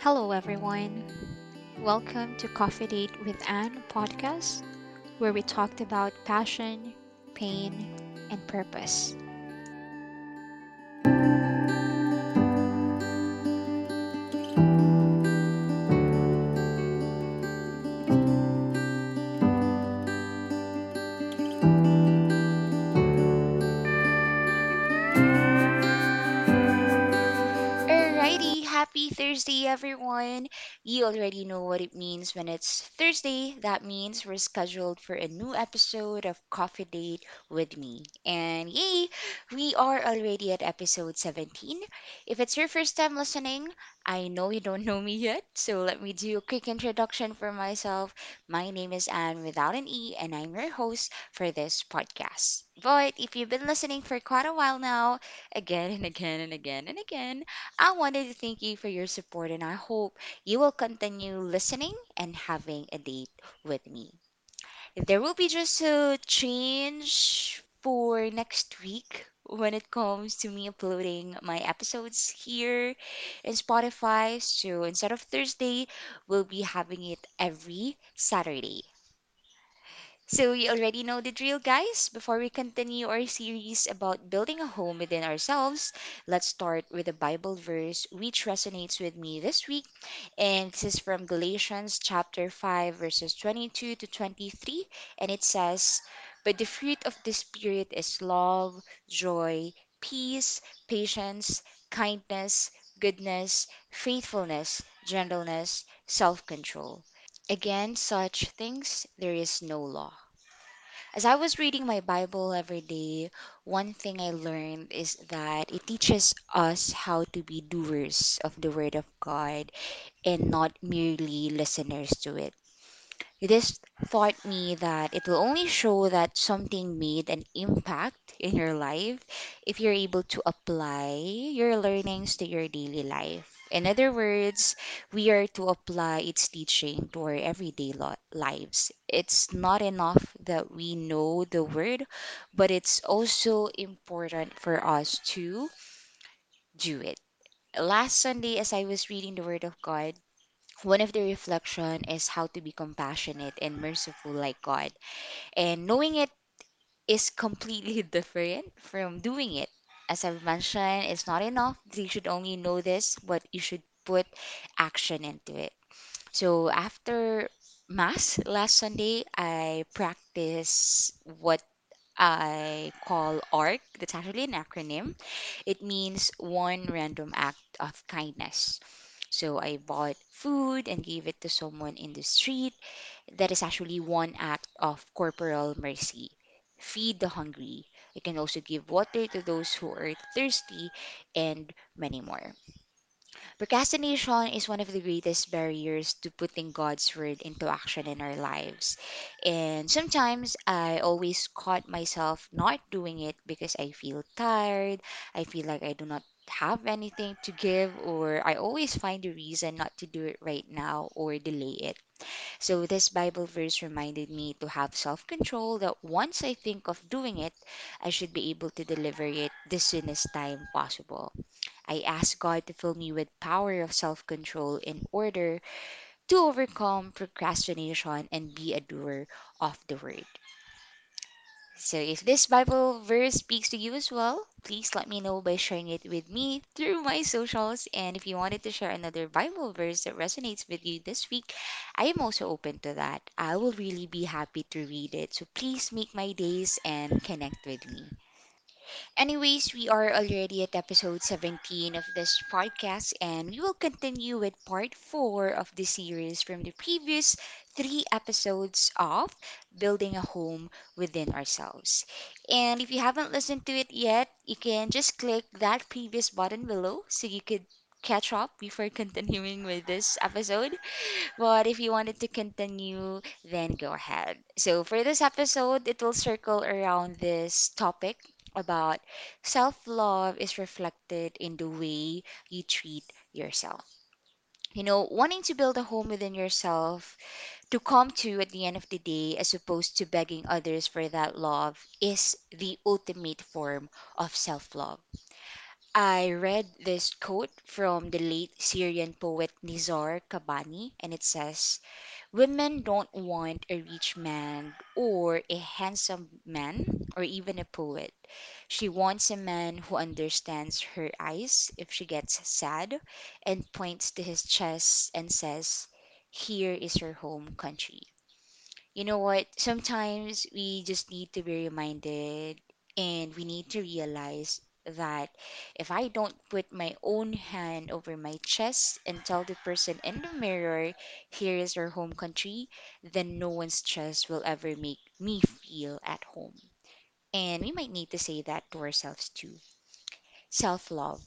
Hello, everyone. Welcome to Coffee Date with Anne podcast, where we talked about passion, pain, and purpose. Happy Thursday, everyone. You already know what it means when it's Thursday. That means we're scheduled for a new episode of Coffee Date with me. And yay, we are already at episode 17. If it's your first time listening, I know you don't know me yet, so let me do a quick introduction for myself. My name is Anne without an E, and I'm your host for this podcast. But if you've been listening for quite a while now, again and again and again and again, I wanted to thank you for your support and I hope you will continue listening and having a date with me. There will be just a change for next week when it comes to me uploading my episodes here in Spotify. So instead of Thursday, we'll be having it every Saturday. So, you already know the drill, guys. Before we continue our series about building a home within ourselves, let's start with a Bible verse which resonates with me this week. And this is from Galatians chapter 5, verses 22 to 23. And it says, But the fruit of the Spirit is love, joy, peace, patience, kindness, goodness, faithfulness, gentleness, self control. Against such things there is no law. As I was reading my Bible every day, one thing I learned is that it teaches us how to be doers of the Word of God and not merely listeners to it. This taught me that it will only show that something made an impact in your life if you're able to apply your learnings to your daily life. In other words, we are to apply its teaching to our everyday lives. It's not enough that we know the word, but it's also important for us to do it. Last Sunday, as I was reading the Word of God, one of the reflection is how to be compassionate and merciful like God. And knowing it is completely different from doing it. As I've mentioned, it's not enough. You should only know this, but you should put action into it. So after Mass last Sunday, I practiced what I call ARC. That's actually an acronym. It means one random act of kindness. So I bought food and gave it to someone in the street. That is actually one act of corporal mercy. Feed the hungry. You can also give water to those who are thirsty and many more. Procrastination is one of the greatest barriers to putting God's word into action in our lives. And sometimes I always caught myself not doing it because I feel tired, I feel like I do not have anything to give, or I always find a reason not to do it right now or delay it. So, this Bible verse reminded me to have self control that once I think of doing it, I should be able to deliver it the soonest time possible. I ask God to fill me with power of self control in order to overcome procrastination and be a doer of the word. So, if this Bible verse speaks to you as well, please let me know by sharing it with me through my socials. And if you wanted to share another Bible verse that resonates with you this week, I am also open to that. I will really be happy to read it. So, please make my days and connect with me. Anyways, we are already at episode 17 of this podcast, and we will continue with part 4 of the series from the previous three episodes of Building a Home Within Ourselves. And if you haven't listened to it yet, you can just click that previous button below so you could catch up before continuing with this episode. But if you wanted to continue, then go ahead. So for this episode, it will circle around this topic about self love is reflected in the way you treat yourself. You know, wanting to build a home within yourself to come to at the end of the day, as opposed to begging others for that love, is the ultimate form of self love. I read this quote from the late Syrian poet Nizar Qabbani, and it says, Women don't want a rich man or a handsome man or even a poet. She wants a man who understands her eyes if she gets sad and points to his chest and says, Here is your home country. You know what? Sometimes we just need to be reminded and we need to realize that if I don't put my own hand over my chest and tell the person in the mirror, here is our home country, then no one's chest will ever make me feel at home. And we might need to say that to ourselves too. Self love.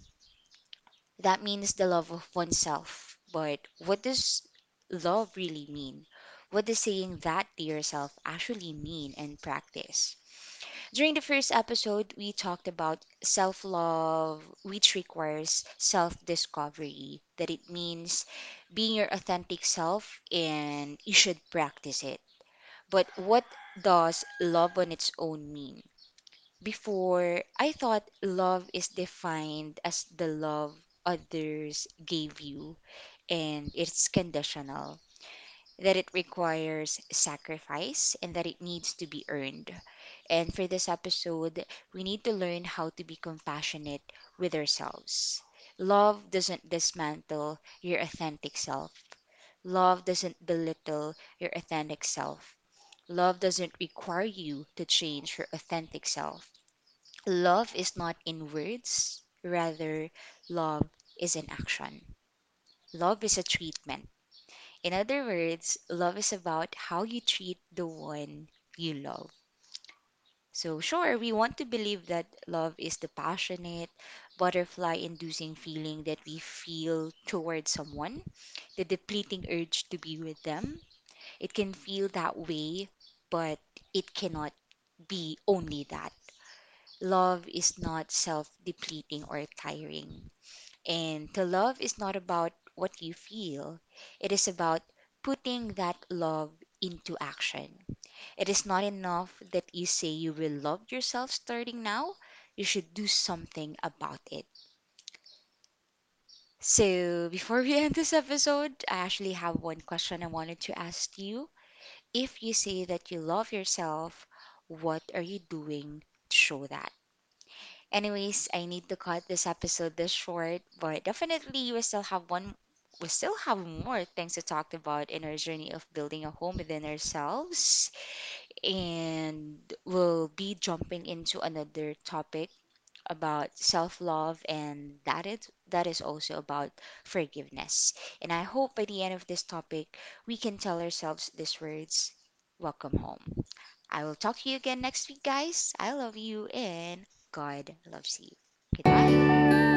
That means the love of oneself. But what does love really mean? What does saying that to yourself actually mean in practice? During the first episode, we talked about self love, which requires self discovery, that it means being your authentic self and you should practice it. But what does love on its own mean? Before, I thought love is defined as the love others gave you and it's conditional, that it requires sacrifice and that it needs to be earned. And for this episode, we need to learn how to be compassionate with ourselves. Love doesn't dismantle your authentic self. Love doesn't belittle your authentic self. Love doesn't require you to change your authentic self. Love is not in words, rather, love is in action. Love is a treatment. In other words, love is about how you treat the one you love. So, sure, we want to believe that love is the passionate, butterfly inducing feeling that we feel towards someone, the depleting urge to be with them. It can feel that way, but it cannot be only that. Love is not self depleting or tiring. And to love is not about what you feel, it is about putting that love into action. It is not enough that you say you will love yourself starting now, you should do something about it. So, before we end this episode, I actually have one question I wanted to ask you. If you say that you love yourself, what are you doing to show that? Anyways, I need to cut this episode this short, but definitely we still have one we still have more things to talk about in our journey of building a home within ourselves. And we'll be jumping into another topic about self-love and that is that is also about forgiveness. And I hope by the end of this topic, we can tell ourselves these words Welcome home. I will talk to you again next week, guys. I love you and God loves you. Goodbye.